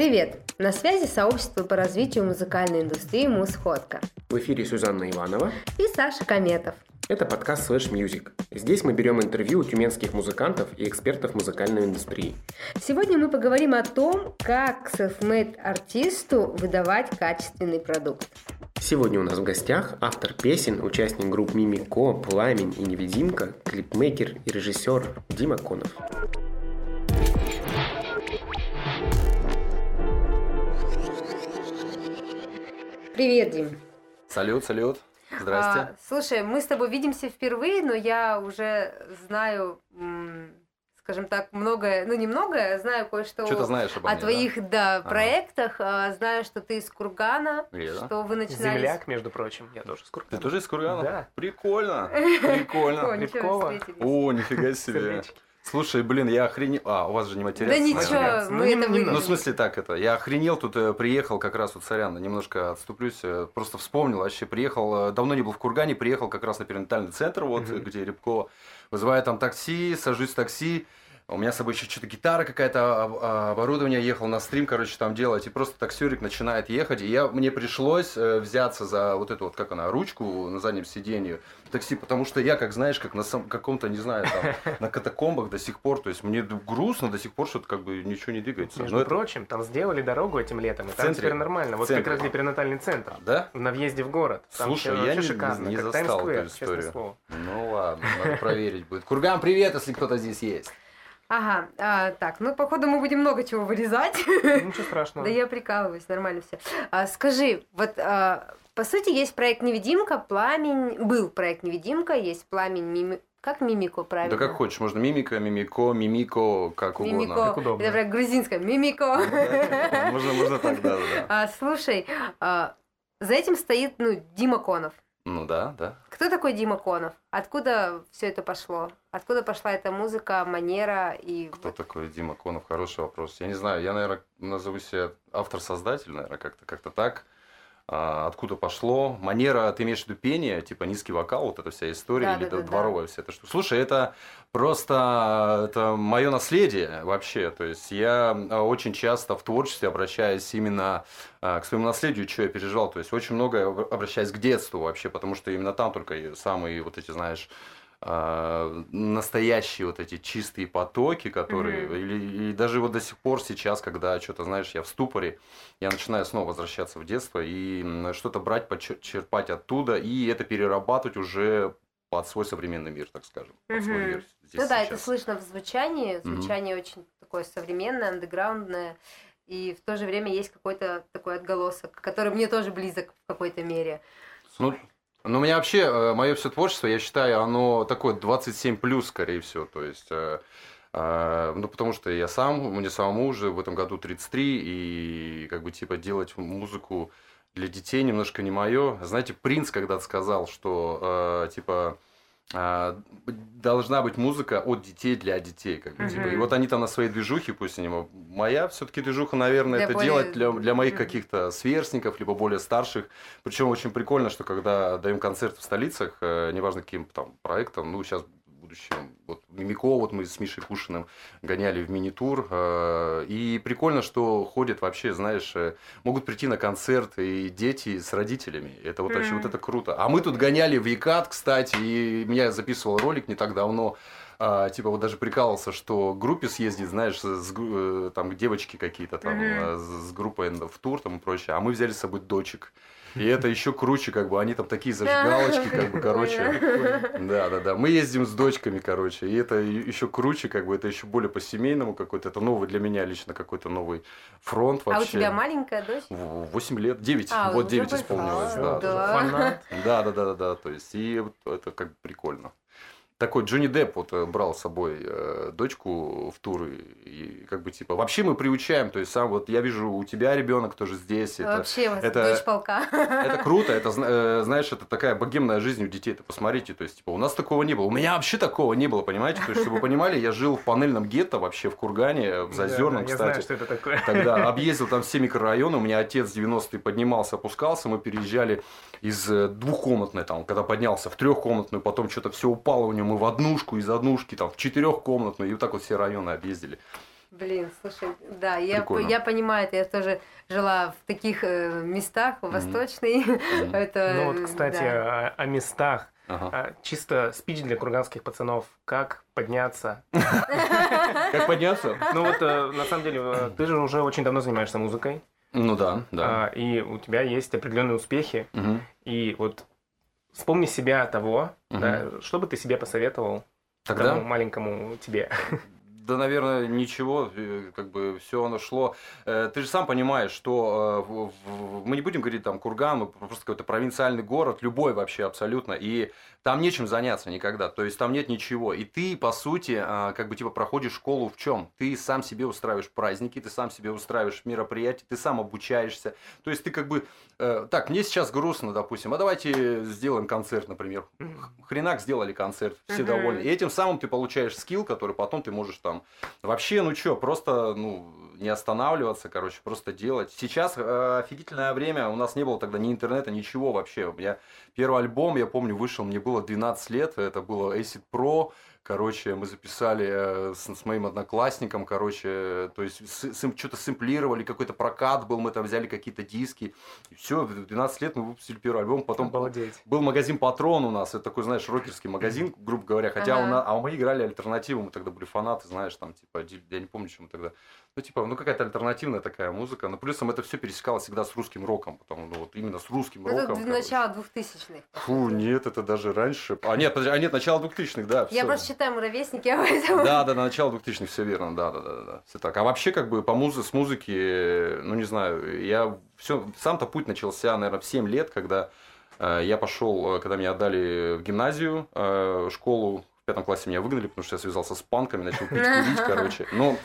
Привет! На связи сообщество по развитию музыкальной индустрии «Мусходка». В эфире Сюзанна Иванова и Саша Кометов. Это подкаст Slash Music. Здесь мы берем интервью у тюменских музыкантов и экспертов музыкальной индустрии. Сегодня мы поговорим о том, как self-made артисту выдавать качественный продукт. Сегодня у нас в гостях автор песен, участник групп Мимико, Пламень и Невидимка, клипмейкер и режиссер Дима Конов. Привет, Дим. Салют, салют. Здрасте. А, слушай, мы с тобой видимся впервые, но я уже знаю, скажем так, многое, ну не многое, знаю кое-что что знаешь обо о мне, твоих да, да, Ага. проектах. А, Знаю, что ты из Кургана, Верно. что вы начинали... Земляк, между прочим, я тоже с Ты Кургана. тоже из Кургана? Да. Прикольно. О, Прикольно. встретились. О, нифига себе. Слушай, блин, я охренел. А, у вас же не Да материал. ничего, материал. мы Ну, это вырежем. Ну, в смысле так это. Я охренел, тут э, приехал как раз, вот, сорян, немножко отступлюсь, э, просто вспомнил вообще, приехал, э, давно не был в Кургане, приехал как раз на перинатальный центр, вот, где Рябкова, вызываю там такси, сажусь в такси, у меня с собой еще что-то гитара какая-то, об- а, оборудование, ехал на стрим, короче, там делать, и просто таксюрик начинает ехать, и я, мне пришлось э, взяться за вот эту вот, как она, ручку на заднем сиденье такси, потому что я, как знаешь, как на сам- каком-то, не знаю, там, на катакомбах до сих пор, то есть мне грустно до сих пор, что-то как бы ничего не двигается. Между Но это- прочим, там сделали дорогу этим летом, и В там центре? теперь нормально. Вот как раз где перинатальный центр. Да? На въезде в город. Там Слушай, я не- шикарно, не застал эту историю. Ну ладно, надо проверить будет. Курган, привет, если кто-то здесь есть. Ага, а, так, ну, походу, мы будем много чего вырезать. Ничего страшного. Да я прикалываюсь, нормально все. скажи, вот а, по сути есть проект «Невидимка», «Пламень», был проект «Невидимка», есть «Пламень», мими... как «Мимико» правильно? Да как хочешь, можно мимика, мимико, мимико, как «Мимико», угодно. Как удобно. это прям грузинское, «Мимико». Можно, можно так, да, да, да. А, слушай, а, за этим стоит, ну, Дима Конов. Ну да, да. Кто такой Дима Конов? Откуда все это пошло? Откуда пошла эта музыка, манера и... Кто такой Дима Конов? Хороший вопрос. Я не знаю, я, наверное, назову себя автор-создатель, наверное, как-то как так. А, откуда пошло? Манера, ты имеешь в виду пение, типа низкий вокал, вот эта вся история, Да, или да, да, да. дворовая вся эта штука. Слушай, это просто это мое наследие вообще. То есть я а, очень часто в творчестве обращаюсь именно а, к своему наследию, что я переживал. То есть очень много обращаюсь к детству вообще, потому что именно там только самые вот эти, знаешь, а, настоящие вот эти чистые потоки, которые, Мгм. или, и даже вот до сих пор сейчас, когда что-то, знаешь, я в ступоре, я начинаю снова возвращаться в детство и что-то брать, почерпать оттуда, и это перерабатывать уже под свой современный мир, так скажем. Под свой Мгм. мир здесь Ну да, это сейчас. слышно в звучании. Звучание очень такое современное, андеграундное. И в то же время есть какой-то такой отголосок, который мне тоже близок в какой-то мере. Ну, ну, у меня вообще, мое все творчество, я считаю, оно такое 27 плюс, скорее всего. То есть, э, э, ну, потому что я сам, мне самому уже в этом году 33, и как бы типа делать музыку для детей немножко не мое. Знаете, Принц когда-то сказал, что э, типа э, должна быть музыка от детей для детей, как бы, типа. И вот они там на своей движухе, пусть они, мо- моя все-таки движуха, наверное, Для это более- делать для, для моих каких-то сверстников, либо более старших. Причем очень прикольно, что когда даем концерт в столицах, э, неважно каким там проектом, ну сейчас будущем, вот Мимико, вот мы с Мишей Кушиным гоняли в мини-тур, э, и прикольно, что ходят вообще, знаешь, э, могут прийти на концерт и дети с родителями, это вот вообще, Мгм. вот это круто. А мы тут гоняли в Екат, кстати, и меня записывал ролик не так давно, а, типа вот даже прикалывался, что к группе съездить, знаешь, с, э, там девочки какие-то там э, с, с группой в тур там и прочее, а мы взяли с собой дочек. И это еще круче, как бы они там такие зажигалочки, как бы, короче. Да, да, да. Мы ездим с дочками, короче. И это еще круче, как бы, это еще более по-семейному какой-то. Это новый для меня лично какой-то новый фронт вообще. А у тебя маленькая дочь? В- 8 лет, 9, А, вот уже 9 большая. исполнилось, Да. да. да. Фанат. Да, да, да, да, да. То есть, и это как бы прикольно. Такой Джонни Депп вот э, брал с собой э, дочку в туры и как бы типа вообще мы приучаем, то есть сам вот я вижу у тебя ребенок тоже здесь, это, Вообще, это- дочь полка. это круто, это э, знаешь, это такая богемная жизнь у детей, это посмотрите, то есть типа у нас такого не было, у меня вообще такого не было, понимаете, то есть чтобы вы понимали, я жил в панельном гетто вообще в Кургане, в Зазерном, Да, да, Я кстати. знаю, что это такое. Тогда объездил там все микрорайоны, у меня отец в 90-е поднимался, опускался, мы переезжали из э, двухкомнатной, там, когда поднялся в трехкомнатную, потом что-то все упало у него, мы в однушку, из однушки, там, в четырехкомнатную, и вот так вот все районы объездили. Блин, слушай, да, я, я понимаю, это я тоже жила в таких э, местах, в. Восточной. Мгм. Это, Ну вот, кстати, да. о, о местах. Ага. А, Чисто спич для курганских пацанов. Как подняться? Как подняться? Ну вот, э, на самом деле, ты же уже очень давно занимаешься музыкой. Ну да, да. а, И у тебя есть определенные успехи. И вот вспомни себя того, Мгм. да, что бы ты себе посоветовал Тогда? тому маленькому тебе. Да, наверное, ничего, э, как бы все оно шло. Э, Ты же сам понимаешь, что э, мы не будем говорить там Курган, мы просто какой-то провинциальный город, любой вообще абсолютно, и там нечем заняться никогда, то есть там нет ничего. И ты, по сути, как бы типа проходишь школу в чем? Ты сам себе устраиваешь праздники, ты сам себе устраиваешь мероприятия, ты сам обучаешься. То есть ты как бы, так, мне сейчас грустно, допустим, а давайте сделаем концерт, например. Хренак сделали концерт, все довольны. И этим самым ты получаешь скилл, который потом ты можешь там Вообще, ну что, просто ну, не останавливаться, короче, просто делать. Сейчас э, офигительное время, у нас не было тогда ни интернета, ничего вообще. У меня первый альбом, я помню, вышел, мне было 12 лет, это было Acid Pro, короче, мы записали э, с, с моим одноклассником, короче, то есть что-то сэмплировали, какой-то прокат был, мы там взяли какие-то диски, и все, в 12 лет мы выпустили первый альбом, потом Обалдеть. был магазин Патрон у нас, это такой, знаешь, рокерский магазин, грубо говоря, хотя Ага. у нас, а мы играли альтернативу, мы тогда были фанаты, знаешь, там, типа, я не помню, чем тогда, ну, типа, ну, какая-то альтернативная такая музыка, но плюсом это все пересекалось всегда с русским роком, потому, ну, вот именно с русским Ну, это роком. короче. начало двухтысячных. Фу, нет, это даже раньше. А нет, подожди, а нет, начало 2000-х, да. Я всё. просто читаю мы ровесники, а поэтому... Да, да, на начало 2000-х, все верно, да, да, да, да, все так. А вообще, как бы, по музы, с музыки, ну, не знаю, я все, сам-то путь начался, наверное, в 7 лет, когда э, я пошел, э, когда меня отдали в гимназию, э, школу, пятом классе меня выгнали, потому что я связался с панками, начал пить, курить, короче. Ну,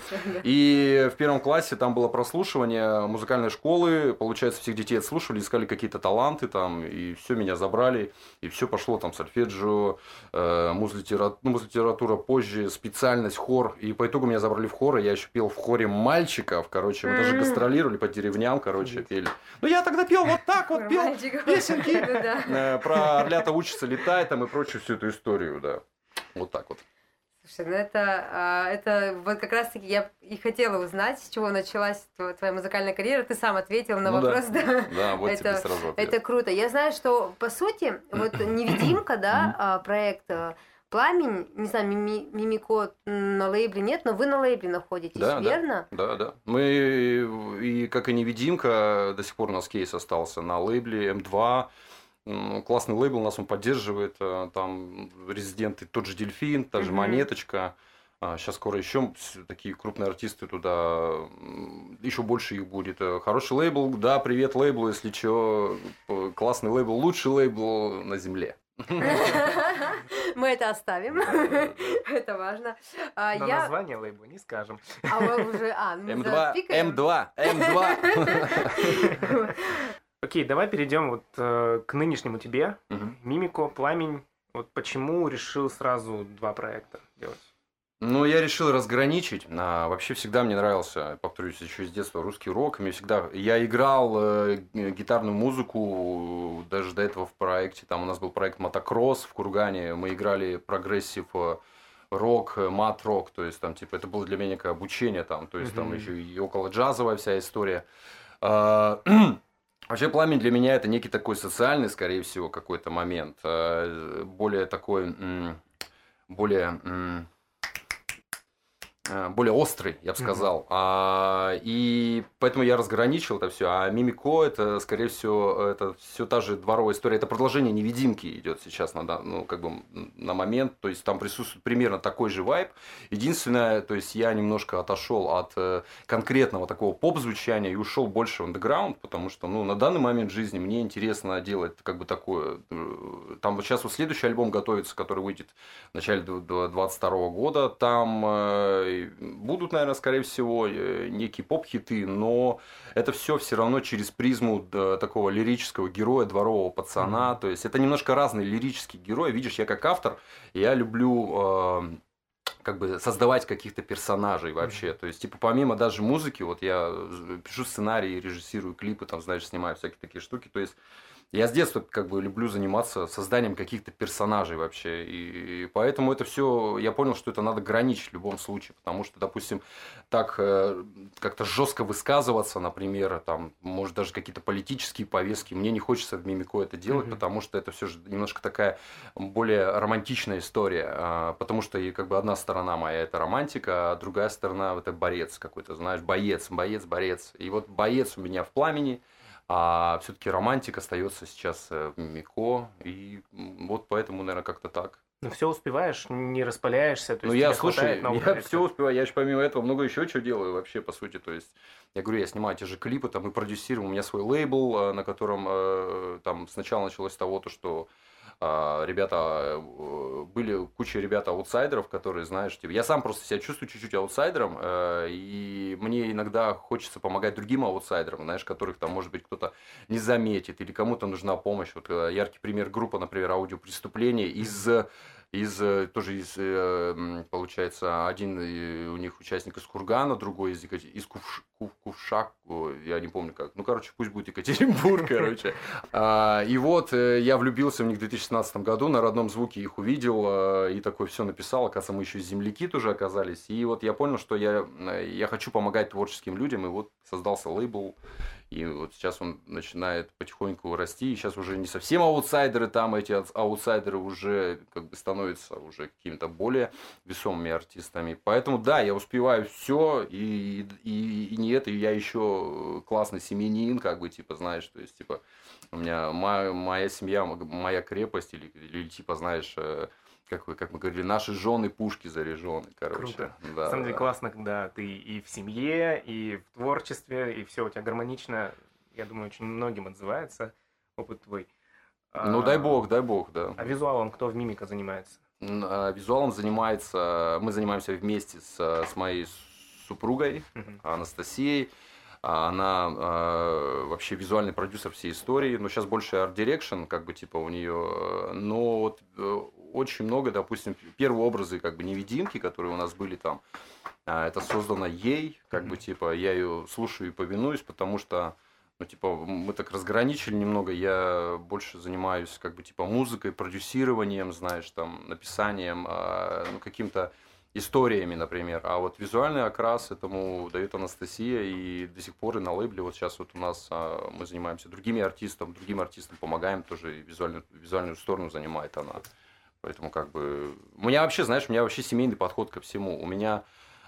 и в первом классе там было прослушивание музыкальной школы, получается, всех детей отслушивали, искали какие-то таланты там, и все, меня забрали, и все пошло там сольфеджио, э, муз-литература, ну, муз-литература позже, специальность, хор, и по итогу меня забрали в хор, и я еще пел в хоре мальчиков, короче, мы даже гастролировали по деревням, короче, пели. Ну, я тогда пел вот так вот, пел песенки. Э, про орлята учится летать там и прочую всю эту историю, да. Вот так вот. Слушай, ну это, а, это вот как раз-таки я и хотела узнать, с чего началась тво- твоя музыкальная карьера. Ты сам ответил на Ну да. вопрос, да. Да, вот тебе Это- сразу ответ. Это круто. Я знаю, что по сути, вот невидимка, да, а, проект а, Пламень, не знаю, Мими- Мимико на лейбле нет, но вы на лейбле находитесь, Да, да. верно? Да, да. Мы, и как и невидимка, до сих пор у нас кейс остался на лейбле М2. Классный лейбл, нас он поддерживает. э, Там резиденты, тот же Дельфин, та же Мгм. Монеточка. Сейчас скоро еще такие крупные артисты туда, еще больше их будет. Э, Хороший лейбл, да, привет лейблу, если что. Классный лейбл, лучший лейбл на земле. Мы это оставим. Это важно. А, Но Я... название лейбла не скажем. А вы уже... А, мы М2, запикаем? М2, М2. Окей, давай перейдем вот э, к нынешнему тебе. Мгм. Мимико, Пламень. Вот почему решил сразу два проекта делать? Ну, я решил разграничить. А, вообще всегда мне нравился, повторюсь, еще с детства русский рок. Мне всегда... Я играл э, гитарную музыку даже до этого в проекте. Там у нас был проект Мотокросс в Кургане. Мы играли progressive э, рок, э, мат-рок. То есть там, типа, это было для меня некое обучение там. То есть там Мгм. еще и около джазовая вся история. Вообще пламень для меня это некий такой социальный, скорее всего, какой-то момент. э, Более такой, более, более острый, я бы сказал. А, и поэтому я разграничил это все. А Мимико это, скорее всего, это все та же дворовая история. Это продолжение невидимки идет сейчас на, ну, как бы на момент. То есть там присутствует примерно такой же вайб. Единственное, то есть я немножко отошел от э, конкретного такого поп-звучания и ушел больше в андеграунд, потому что, ну, на данный момент жизни мне интересно делать как бы такое. э, Там вот сейчас вот следующий альбом готовится, который выйдет в начале 2022 года. Там э, будут, наверное, скорее всего, э, некие поп-хиты, но это все все равно через призму да, такого лирического героя, дворового пацана. То есть это немножко разный лирический герой. Видишь, я как автор, я люблю э, как бы создавать каких-то персонажей вообще. То есть, типа, помимо даже музыки, вот я э, пишу сценарии, режиссирую клипы, там, знаешь, снимаю всякие такие штуки. То есть, Я с детства как бы люблю заниматься созданием каких-то персонажей вообще. И поэтому это все, я понял, что это надо граничить в любом случае. Потому что, допустим, так э, как-то жестко высказываться, например, там, может, даже какие-то политические повестки, мне не хочется в мимико это делать, Мгм. потому что это все же немножко такая более романтичная история. а, Потому что и как бы одна сторона моя это романтика, а другая сторона это борец какой-то, знаешь, боец, боец, борец. И вот боец у меня в пламени, а все-таки романтик остается сейчас э, в Мимико, и вот поэтому, наверное, как-то так. Ну, все успеваешь, не распаляешься. То Ну есть я, слушай, я проектов. все успеваю, я еще помимо этого много еще чего делаю вообще, по сути, то есть, я говорю, я снимаю те же клипы, там, и продюсирую, у меня свой лейбл, э, на котором, э, там, сначала началось с того, то, что ребята, э, были куча ребят-аутсайдеров, которые, знаешь, типа, я сам просто себя чувствую чуть-чуть аутсайдером, э, и мне иногда хочется помогать другим аутсайдерам, знаешь, которых там, может быть, кто-то не заметит, или кому-то нужна помощь. Вот э, яркий пример группа, например, аудиопреступление из из э, тоже из э, получается один у них участник из Кургана, другой из Екатер- из Кувш... Кув- Кувшак, я не помню как. Ну, короче, пусть будет Екатеринбург, короче. А, И вот э, я влюбился в них в 2017 году, на родном звуке их увидел и такой все написал. Оказывается, мы еще земляки тоже оказались. И вот я понял, что я, я хочу помогать творческим людям, и вот создался лейбл и вот сейчас он начинает потихоньку расти. И сейчас уже не совсем аутсайдеры там, эти аут- аутсайдеры уже как бы становятся уже какими-то более весомыми артистами. Поэтому да, я успеваю все, и, и, и не это, я еще классный семьянин, как бы, типа, знаешь, то есть, типа, у меня моя, моя семья, моя крепость, или, или типа, знаешь, э, как, вы, как мы говорили, наши жены пушки заряжены, короче. Круто. Да, На самом деле да. классно, когда ты и в семье, и в творчестве, и все у тебя гармонично. Я думаю, очень многим отзывается опыт твой. Ну, А, дай бог, дай бог, да. А визуалом кто в мимика занимается? А, Визуалом занимается, мы занимаемся вместе с, с моей супругой. Анастасией. А Она э, вообще визуальный продюсер всей истории, но сейчас больше art direction, как бы типа у нее. Но вот э, очень много, допустим, первые образы как бы невидимки, которые у нас были там, а, это создано ей, как бы типа я ее слушаю и повинуюсь, потому что ну, типа, мы так разграничили немного, я больше занимаюсь, как бы, типа, музыкой, продюсированием, знаешь, там, написанием, а, ну, каким-то историями, например. А вот визуальный окрас этому дает Анастасия, и до сих пор и на лейбле, вот сейчас вот у нас а, мы занимаемся другими артистам, другим артистам помогаем, тоже визуальную, визуальную сторону занимает она. Поэтому, как бы, у меня вообще, знаешь, у меня вообще семейный подход ко всему. У меня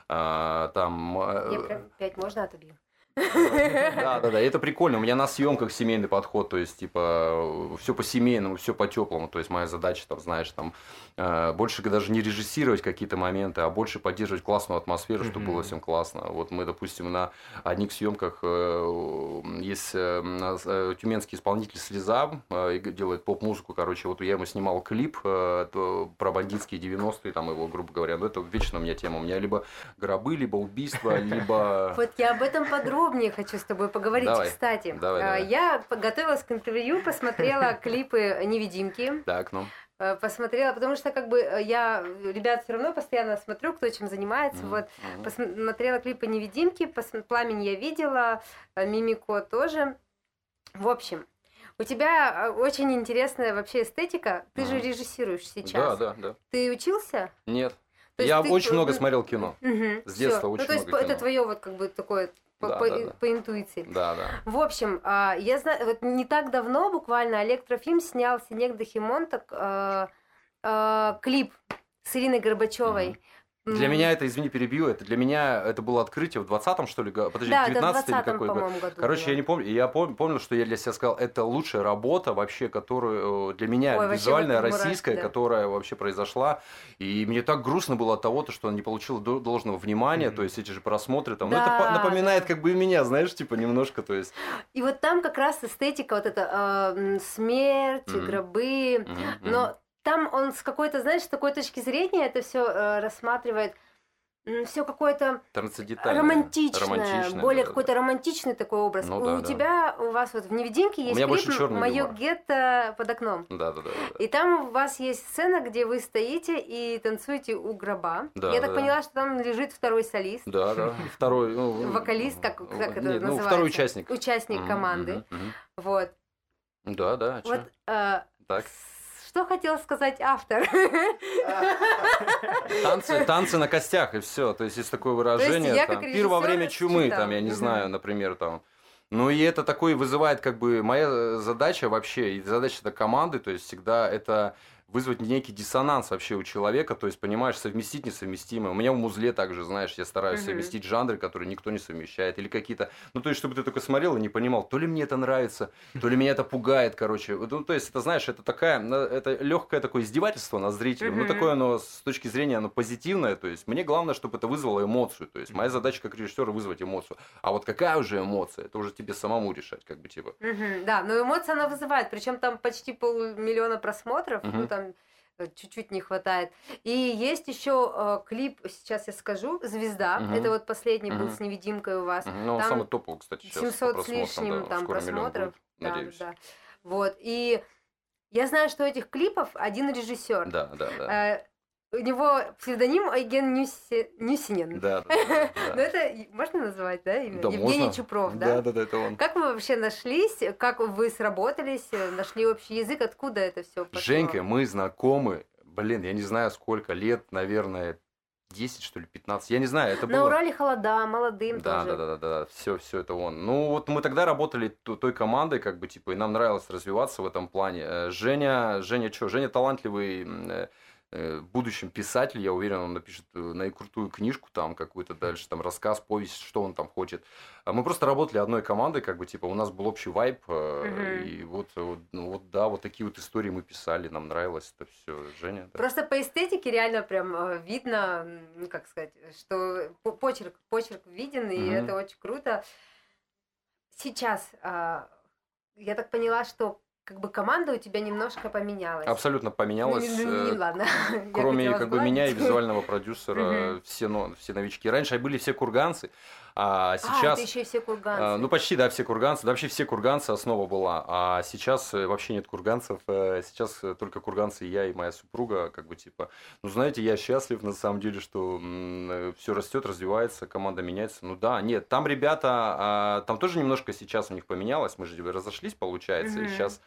а, там... а, Я прям пять можно отобью? Да, да, да, это прикольно. У меня на съемках семейный подход, то есть, типа, все по семейному, все по теплому. То есть, моя задача, там, знаешь, там, э, больше даже не режиссировать какие-то моменты, а больше поддерживать классную атмосферу, чтобы было всем классно. Вот мы, допустим, на одних съемках э, есть э, тюменский исполнитель Слеза, и делает поп-музыку, короче, вот я ему снимал клип про бандитские 90-е, там его, грубо говоря, ну, это вечно у меня тема. У меня либо гробы, либо убийства, либо... Вот я об этом подробнее хочу с тобой поговорить. Давай, Кстати, давай, а, давай. я готовилась к интервью, посмотрела клипы «Невидимки», Так, ну. э, посмотрела, потому что как бы э, я ребят все равно постоянно смотрю, кто чем занимается. Мгм, Вот посмотрела клипы «Невидимки», пос- «Пламень» я видела, э, «Мимико» тоже. В общем, у тебя очень интересная вообще эстетика. Ты же Мгм. режиссируешь сейчас. Да, да, да. Ты учился? Нет. То я ты очень много ну, смотрел кино. Мгм, С детства Ну, очень то есть много по- это кино. твое вот как бы такое по, Да, по- да, да. по интуиции. Да, да. В общем, а, я знаю, вот не так давно буквально Олег Трофим снял Синек Дохимонтак э, э, клип с Ириной Горбачевой. Для меня это, извини, перебью, это для меня это было открытие в 20-м, что ли, подожди, да, это в 19 или 20 какой год? году. Короче, было. я не помню, я пом- помню, что я для себя сказал, это лучшая работа вообще, которую э, для меня Ой, вообще визуальная, вот мурашки, российская, да. которая вообще произошла. И мне так грустно было от того, то, что она не получила до- должного внимания, Мгм. то есть эти же просмотры там. ну, Да, это по- напоминает как бы и меня, знаешь, типа немножко, то есть. И вот там как раз эстетика, вот это э, смерть, Мгм. гробы. мгм. Но там он с какой-то, знаешь, с такой точки зрения это все рассматривает все какое-то Трансцендентальное, романтичное, романтичное, более да, какой-то романтичный такой образ. Ну у да, да. тебя, у вас вот в невидимке есть меня клип больше чёрный «Моё юмор». гетто под окном». Да, да, да. да. И там у вас есть сцена, где вы стоите и танцуете у гроба. Да, Я так да. поняла, что там лежит второй солист, Да, да. Второй. ну, вокалист, как, как это нет, называется? Ну, второй участник. Участник команды. мгм, мгм. Вот. Да, да, а? Вот э, Так. Что хотел сказать автор? Танцы, танцы на костях и все. То есть есть такое есть выражение. я там, как Пир во время чумы, считала. там, я не знаю, например, там. Ну и это такое вызывает, как бы, моя э, задача вообще, и задача команды, то есть всегда это вызвать некий диссонанс вообще у человека, то есть, понимаешь, совместить несовместимое. У меня в музле также, знаешь, я стараюсь Мгм. совместить жанры, которые никто не совмещает, или какие-то, ну, то есть, чтобы ты только смотрел и не понимал, то ли мне это нравится, то ли меня это пугает, короче. Ну, то есть, это, знаешь, это такая, на- это легкое такое издевательство над зрителем, ну, Мгм. такое оно с точки зрения, оно позитивное, то есть, мне главное, чтобы это вызвало эмоцию, то есть, моя задача как режиссера вызвать эмоцию. А вот какая уже эмоция, это уже тебе самому решать, как бы, типа. Мгм, Да, но эмоция она вызывает, причем там почти полмиллиона просмотров, ну Мгм. Там э, чуть-чуть не хватает. И есть еще э, клип, сейчас я скажу, «Звезда». Мгм. Это вот последний был Мгм. с невидимкой у вас. Мгм. Ну, Там самый топовый, кстати, сейчас. по 700 с лишним да, там просмотров. будет, надеюсь. да. Вот. И я знаю, что у этих клипов один режиссер. Да, да, да. Э, у него псевдоним Айген Нюси- Нюсинин. Да, да, да, Ну да. это можно назвать, да, имя? Да, Евгений можно. Чупров, Да, да, да, это он. Как вы вообще нашлись? Как вы сработались? э, Нашли общий язык? Откуда это все пошло? Женька, мы знакомы, блин, я не знаю сколько лет, наверное, 10, что ли, 15, я не знаю, это На было... Урале холода, молодым Да, тоже. да, да, да, да, все, все это он. Ну, вот мы тогда работали той командой, как бы, типа, и нам нравилось развиваться в этом плане. Э, Женя, Женя что, Женя талантливый э, в будущем писатель, я уверен, он напишет э, наикрутую книжку там какую-то дальше, там рассказ, повесть, что он там хочет. А мы просто работали одной командой, как бы, типа, у нас был общий вайб, э, Мгм. и вот, вот, ну, вот, да, вот такие вот истории мы писали, нам нравилось это все. Женя, да. Просто по эстетике реально прям э, видно, ну как сказать, что по- почерк, почерк виден, и это очень круто. Сейчас а, я так поняла, что как бы команда у тебя немножко поменялась. Абсолютно Ну, поменялось. не- ну, не- э, ладно. Кроме как бы меня и визуального продюсера, все, но, все новички. Раньше были все курганцы, а А, сейчас... это еще и все курганцы. а, ну, почти, да, все курганцы. Да, вообще все курганцы основа была. А сейчас э, вообще нет курганцев. Сейчас только курганцы я, и моя супруга, как бы типа. Ну, знаете, я счастлив на самом деле, что все растет, развивается, команда меняется. Ну да, нет, там ребята, а, там тоже немножко сейчас у них поменялось. Мы же разошлись, получается, и сейчас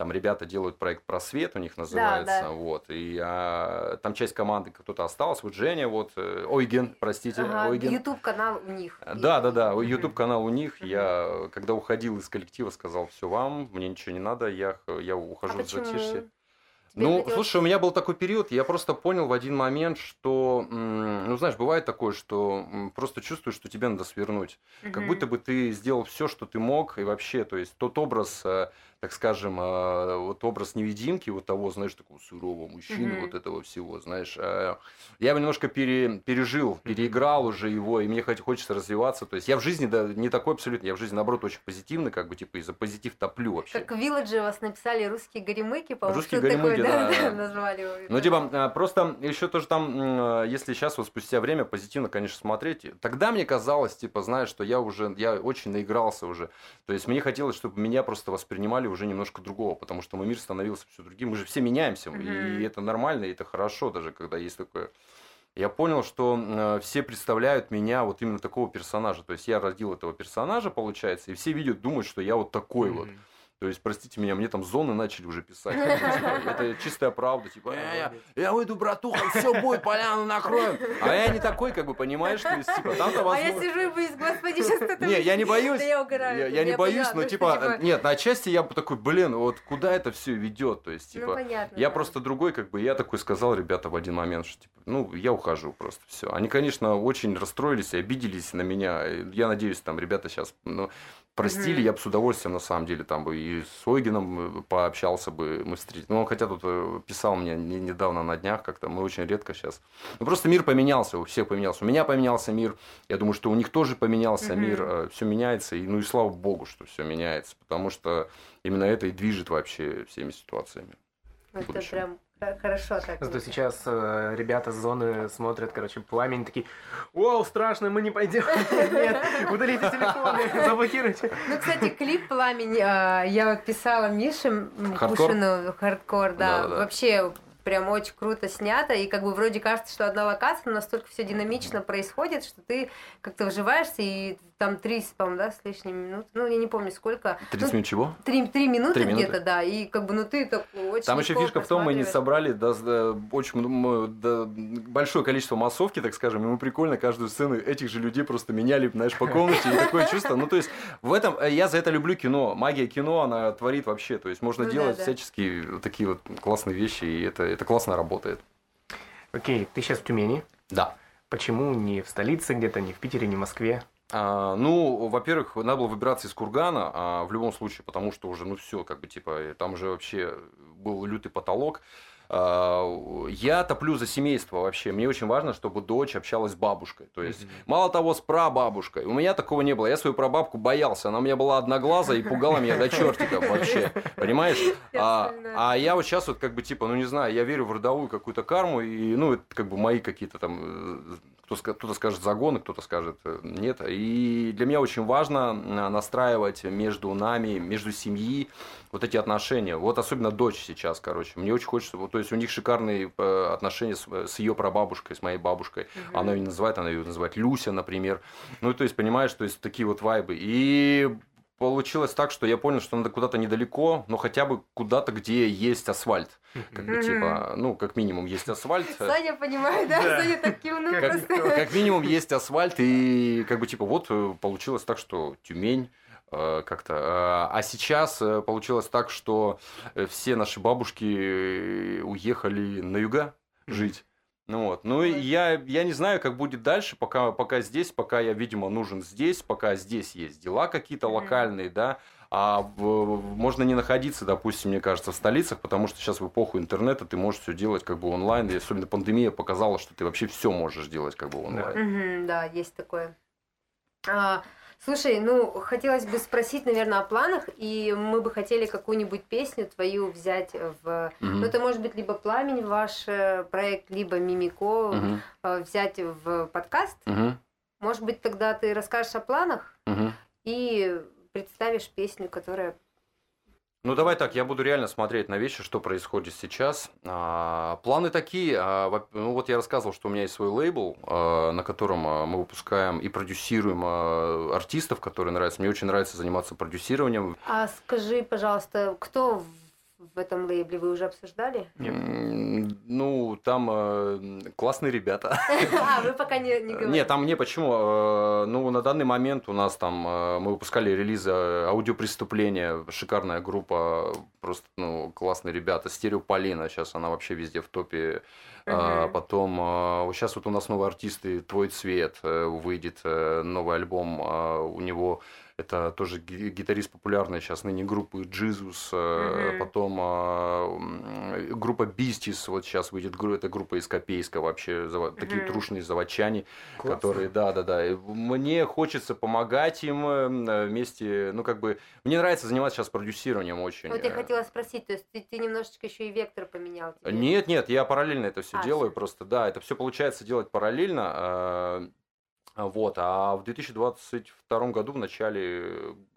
там ребята делают проект «Просвет», у них называется, да. вот, и а, там часть команды кто-то осталась, вот Женя, вот, э, Ойген, простите, Ага, Ойген. YouTube канал у них. Да, да, да, Мгм. YouTube канал у них. Я, когда уходил из коллектива, сказал, все вам, мне ничего не надо, я, я А ухожу в почему? Тебе Ну, хотелось- слушай, у меня был такой период, я просто понял в один момент, что, ну, знаешь, бывает такое, что просто чувствуешь, что тебе надо свернуть. Как Мгм. будто бы ты сделал все, что ты мог, и вообще, то есть тот образ, э, так скажем, э, вот образ невидимки, вот того, знаешь, такого сурового мужчины, Мгм. вот этого всего, знаешь, э, я его немножко пере- пережил, переиграл уже его, и мне хочется развиваться. То есть я в жизни да, не такой абсолютно, я в жизни, наоборот, очень позитивный, как бы, типа, и за позитив топлю вообще. Как в Вилладже вас написали русские горемыки, по-моему, что-то такое, горемыки, да, да. назвали его. Ну, типа, а, просто еще тоже там, э, если сейчас вот спустя время позитивно, конечно, смотреть, тогда мне казалось, типа, знаешь, что я уже, я очень наигрался уже. То есть мне хотелось, чтобы меня просто воспринимали уже немножко другого, потому что мой мир становился все другим. Мы же все меняемся, Мгм. и это нормально, и это хорошо даже, когда есть такое. Я понял, что э, все представляют меня вот именно такого персонажа. То есть я родил этого персонажа, получается, и все видят, думают, что я вот такой вот. То есть, простите меня, мне там зоны начали уже писать. Типа, Это чистая правда. Типа, «Э, я, выйду, братуха, все будет, поляну накроем. А я не такой, как бы, понимаешь? То есть, типа, там-то А я сижу и боюсь, господи, сейчас кто-то... Не, я не боюсь. Я угораю. Я, я не боюсь, но ну, типа, что, нет, на отчасти я такой, блин, вот куда это все ведет, то есть Ну, типа, понятно. я просто другой, как бы, я такой сказал, ребята, в один момент, что типа, ну, я ухожу просто, все. Они, конечно, очень расстроились и обиделись на меня. Я надеюсь, там, ребята сейчас, ну, простили, Мгм. я бы с удовольствием, на самом деле, там бы и с Ойгином э, пообщался бы, мы встретились. Ну, он хотя тут э, писал мне не- недавно на днях как-то, мы очень редко сейчас. Ну, просто мир поменялся, у всех поменялся. У меня поменялся мир, я думаю, что у них тоже поменялся Мгм. мир, все меняется, и, ну и слава богу, что все меняется, потому что именно это и движет вообще всеми ситуациями. Это прям хорошо так. Зато сейчас э, ребята с зоны смотрят, короче, пламень, такие, вау, страшно, мы не пойдем. Нет, удалите телефоны, заблокируйте. Ну, кстати, клип «Пламень» а, я вот писала Мише? Кушину, хардкор, да, вообще прям очень круто снято, и как бы вроде кажется, что одна локация, но настолько все динамично происходит, что ты как-то вживаешься, и там 30, по-моему, да, с лишним минут. Ну, я не помню сколько. 30 минут чего? Три, три минуты Три минуты. где-то, да. И как бы, ну ты так очень Там еще фишка в том, мы не собрали да, да, очень м- да, большое количество массовки, так скажем, и мы прикольно каждую сцену этих же людей просто меняли, знаешь, по комнате, и такое чувство. Ну, то есть, в этом, э, я за это люблю кино. Магия кино, она творит вообще. То есть, можно Ну да, делать да. всяческие вот такие вот классные вещи, и это, это классно работает. Окей, ты сейчас в Тюмени. Да. Почему не в столице где-то, не в Питере, не в Москве? А, ну, во-первых, надо было выбираться из Кургана, а, в любом случае, потому что уже, ну, все, как бы, типа, там же вообще был лютый потолок. А, Я топлю за семейство вообще. Мне очень важно, чтобы дочь общалась с бабушкой. То есть, мало того, с прабабушкой. У меня такого не было. Я свою прабабку боялся. Она у меня была одноглазая и пугала меня до чертиков вообще. Понимаешь? А, а я вот сейчас вот как бы типа, ну не знаю, я верю в родовую какую-то карму, и ну это как бы мои какие-то там, э, кто-то скажет загоны, кто-то скажет э, нет. И для меня очень важно э, настраивать между нами, между семьей вот эти отношения. Вот особенно дочь сейчас, короче. Мне очень хочется, вот, то есть у них шикарные э, отношения с, с ее прабабушкой, с моей бабушкой. Она ее не называет, она ее называет Люся, например. Ну, то есть, понимаешь, то есть такие вот вайбы. И получилось так, что я понял, что надо куда-то недалеко, но хотя бы куда-то, где есть асфальт. Как бы, типа, ну, как минимум, есть асфальт. Саня понимает, да? Да. Саня так кивнул Как- просто. Как минимум есть асфальт, и как бы типа вот э, получилось так, что Тюмень э, как-то. э, А сейчас получилось так, что все наши бабушки уехали на юга жить. Ну вот. Ну и я, я не знаю, как будет дальше, пока, пока здесь, пока я, видимо, нужен здесь, пока здесь есть дела какие-то локальные, да. А в- можно не находиться, допустим, мне кажется, в столицах, потому что сейчас в эпоху интернета ты можешь все делать как бы онлайн. И особенно пандемия показала, что ты вообще все можешь делать как бы онлайн. Да, есть такое. Слушай, ну, хотелось бы спросить, наверное, о планах, и мы бы хотели какую-нибудь песню твою взять в... Мгм. Ну, это может быть либо «Пламень» ваш э, проект, либо «Мимико» э, взять в подкаст. Мгм. Может быть, тогда ты расскажешь о планах Мгм. и представишь песню, которая... Ну, давай так, я буду реально смотреть на вещи, что происходит сейчас. А, планы такие. а, ну, вот я рассказывал, что у меня есть свой лейбл, а, на котором а, мы выпускаем и продюсируем а, артистов, которые нравятся. Мне очень нравится заниматься продюсированием. А скажи, пожалуйста, кто в- этом лейбле вы уже обсуждали? Нет. Ну, там э, классные ребята. А, вы пока не, не говорите. Нет, там не почему. Э, Ну, на данный момент у нас там э, мы выпускали релизы э, аудиопреступления, шикарная группа, просто ну классные ребята. Стереополина, сейчас она вообще везде в топе. Мгм. Потом сейчас вот у нас новые артисты, Твой цвет выйдет новый альбом. а, У него это тоже ги- гитарист популярный сейчас ныне группы Jesus. э, Мгм. Потом а, м, группа Бистис, вот сейчас выйдет это группа из Копейска вообще, зава- такие трушные заводчане Классно. которые, да, да, да. И Мне хочется помогать им э, вместе, ну, как бы, мне нравится заниматься сейчас продюсированием очень. Вот я Э, хотела спросить, то есть ты, ты немножечко еще и вектор поменял? тебе? Нет, нет, я параллельно это все А, делаю, всё. просто, да, это все получается делать параллельно. Э, Вот, а в 2022 году, в начале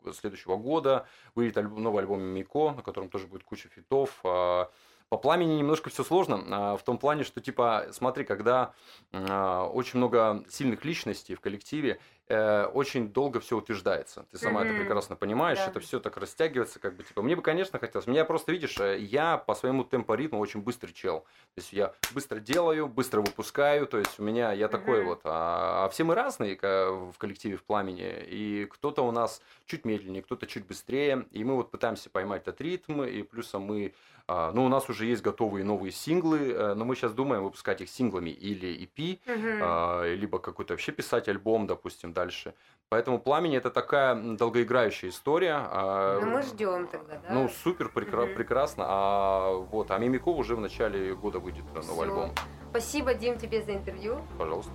э, следующего года, выйдет альбом- новый альбом Мико, на котором тоже будет куча фитов. а, По пламени немножко все сложно, а, в том плане, что, типа, смотри, когда а, очень много сильных личностей в коллективе, э, очень долго все утверждается. Ты сама это Мгм. прекрасно понимаешь, Да. это все так растягивается, как бы, типа, мне бы, конечно, хотелось. Меня просто, видишь, э, я по своему темпоритму очень быстрый чел. То есть я быстро делаю, быстро выпускаю, то есть у меня, я такой Мгм. вот. А, а все мы разные в коллективе в пламени, и кто-то у нас чуть медленнее, кто-то чуть быстрее, и мы вот пытаемся поймать этот ритм, и плюсом мы, а, ну, у нас уже есть готовые новые синглы, э, но мы сейчас думаем выпускать их синглами или EP, Мгм. а, либо какой-то вообще писать альбом, допустим, дальше. Поэтому «Пламени» — это такая долгоиграющая история. а, Ну, мы ждем тогда, да? Ну, супер, прекра- Мгм. прекрасно. А вот, а Мимиков уже в начале года выйдет э, новый альбом. Спасибо, Дим, тебе за интервью. Пожалуйста.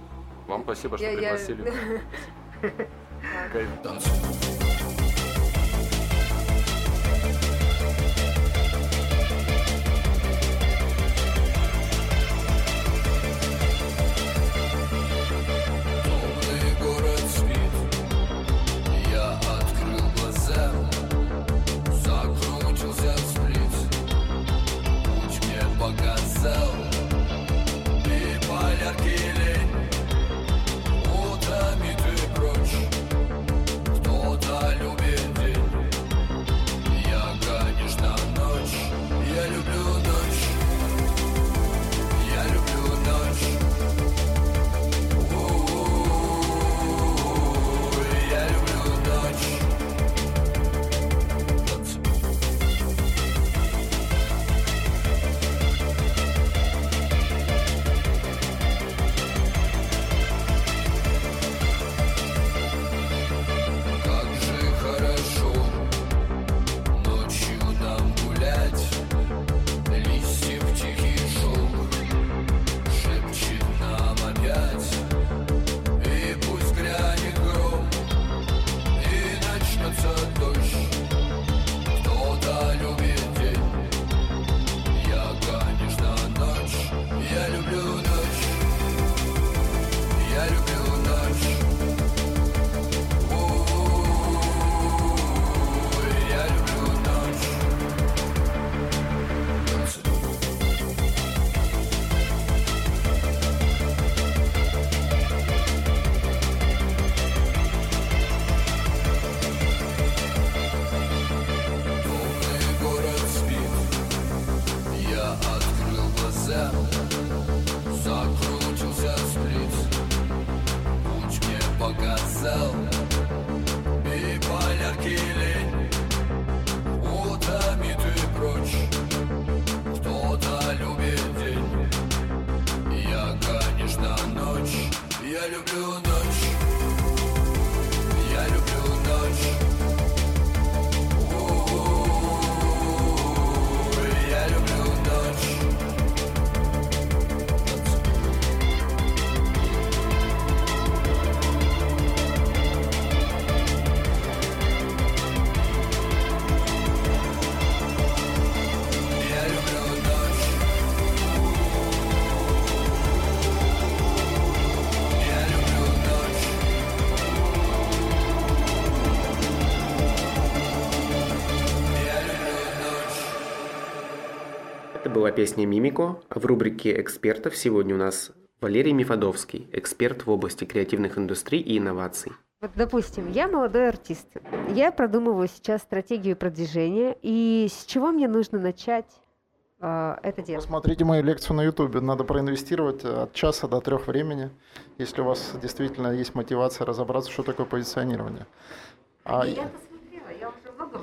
Вам спасибо, что Я- я- пригласили. Кайф. Была песня «Мимико». В рубрике «Экспертов» сегодня у нас Валерий Мифодовский, эксперт в области креативных индустрий и инноваций. Вот, допустим, я молодой артист. Я продумываю сейчас стратегию продвижения. И с чего мне нужно начать э, это делать? Посмотрите мою лекцию на Ютубе. Надо проинвестировать э, от часа до трех времени, если у вас действительно есть мотивация разобраться, что такое позиционирование. А Я посмотрела,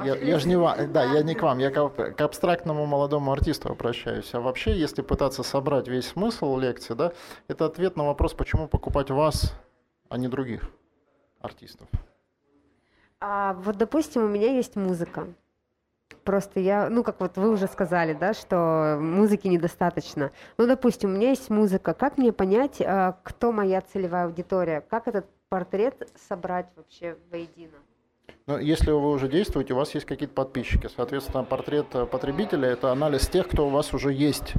я я, же не лекций ва- да, я не к вам, я к, к абстрактному молодому артисту обращаюсь. А вообще, если пытаться собрать весь смысл лекции, да, это ответ на вопрос, почему покупать вас, а не других артистов. А вот, допустим, у меня есть музыка. Просто я, ну, как вот вы уже сказали, да, что музыки недостаточно. Ну, допустим, у меня есть музыка. Как мне понять, а, кто моя целевая аудитория? Как этот портрет собрать вообще воедино? Но если вы уже действуете, у вас есть какие-то подписчики. Соответственно, портрет э, потребителя – это анализ тех, кто у вас уже есть.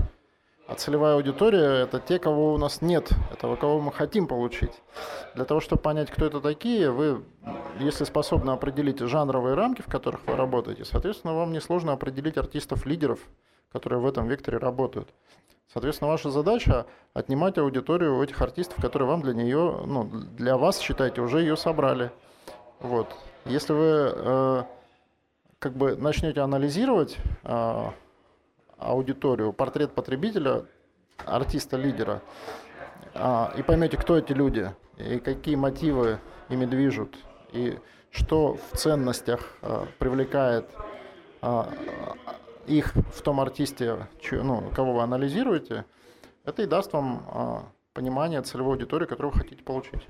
А целевая аудитория – это те, кого у нас нет, это кого мы хотим получить. Для того, чтобы понять, кто это такие, вы, если способны определить жанровые рамки, в которых вы работаете, соответственно, вам несложно определить артистов-лидеров, которые в этом векторе работают. Соответственно, ваша задача – отнимать аудиторию у этих артистов, которые вам для нее, ну, для вас, считайте, уже ее собрали. Вот. Если вы э, как бы начнете анализировать э, аудиторию, портрет потребителя, артиста-лидера, а, и поймете, кто эти люди, и какие мотивы ими движут, и что в ценностях привлекает их в том артисте, ну, кого вы анализируете, это и даст вам понимание целевой аудитории, которую вы хотите получить.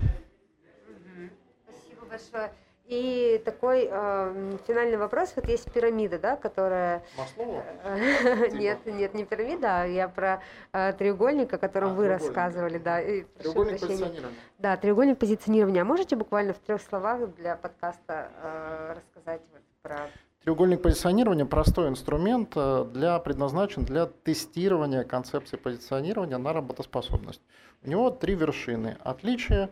Спасибо большое. И такой э, финальный вопрос. Вот есть пирамида, да, которая... Э, Нет, нет, не пирамида, а я про э, треугольник, о котором А, вы рассказывали, да. и Треугольник позиционирования. Да, треугольник позиционирования. А можете буквально в трех словах для подкаста э, рассказать вот про... Треугольник позиционирования простой инструмент э, для предназначен для тестирования концепции позиционирования на работоспособность. У него три вершины: отличия,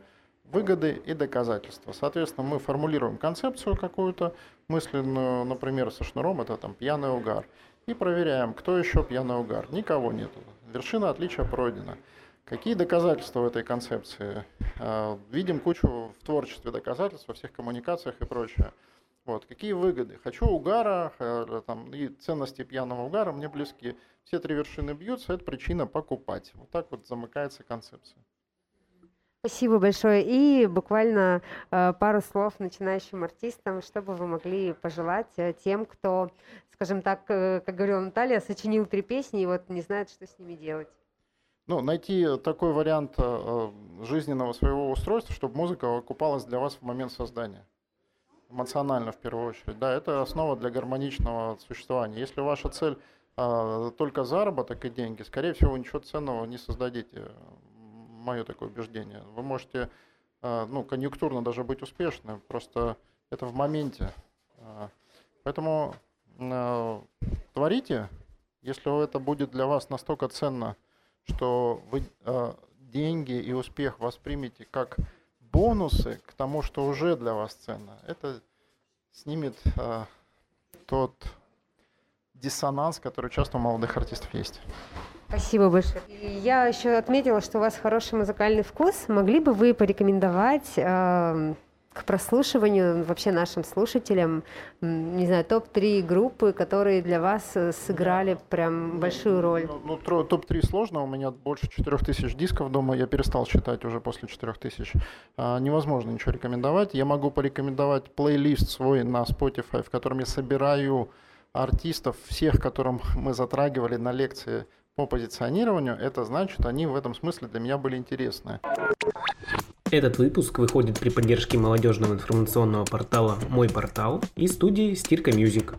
выгоды и доказательства. Соответственно, мы формулируем концепцию какую-то мысленную, например, со шнуром это там пьяный угар, и проверяем, кто еще пьяный угар. Никого нету. Вершина отличия пройдена. Какие доказательства в этой концепции? Э, Видим кучу в творчестве доказательств, во всех коммуникациях и прочее. Вот. Какие выгоды? Хочу угара, э, там, и ценности пьяного угара мне близки. Все три вершины бьются, это причина покупать. Вот так вот замыкается концепция. Спасибо большое. И буквально э, пару слов начинающим артистам, что бы вы могли пожелать э, тем, кто, скажем так, э, как говорила Наталья, сочинил три песни и вот не знает, что с ними делать. Ну, найти такой вариант жизненного своего устройства, чтобы музыка окупалась для вас в момент создания. Эмоционально, в первую очередь. Да, это основа для гармоничного существования. Если ваша цель только заработок и деньги, скорее всего, ничего ценного не создадите. Мое такое убеждение. Вы можете, э, ну, конъюнктурно даже быть успешным, просто это в моменте. Э, Поэтому э, творите, если это будет для вас настолько ценно, что вы деньги и успех воспримете как бонусы к тому, что уже для вас ценно, это снимет тот диссонанс, который часто у молодых артистов есть. Спасибо большое. Я еще отметила, что у вас хороший музыкальный вкус. Могли бы вы порекомендовать э, к прослушиванию вообще нашим слушателям, не знаю, топ-3 группы, которые для вас э, сыграли прям большую роль? Ну, ну, тро- топ-3 сложно, у меня больше 4000 дисков дома, я перестал считать уже после 4000. А, невозможно ничего рекомендовать. Я могу порекомендовать плейлист свой на Spotify, в котором я собираю артистов, всех, которым мы затрагивали на лекции по позиционированию. Это значит, они в этом смысле для меня были интересны. Этот выпуск выходит при поддержке молодежного информационного портала «Мой портал» и студии «Стирка Music».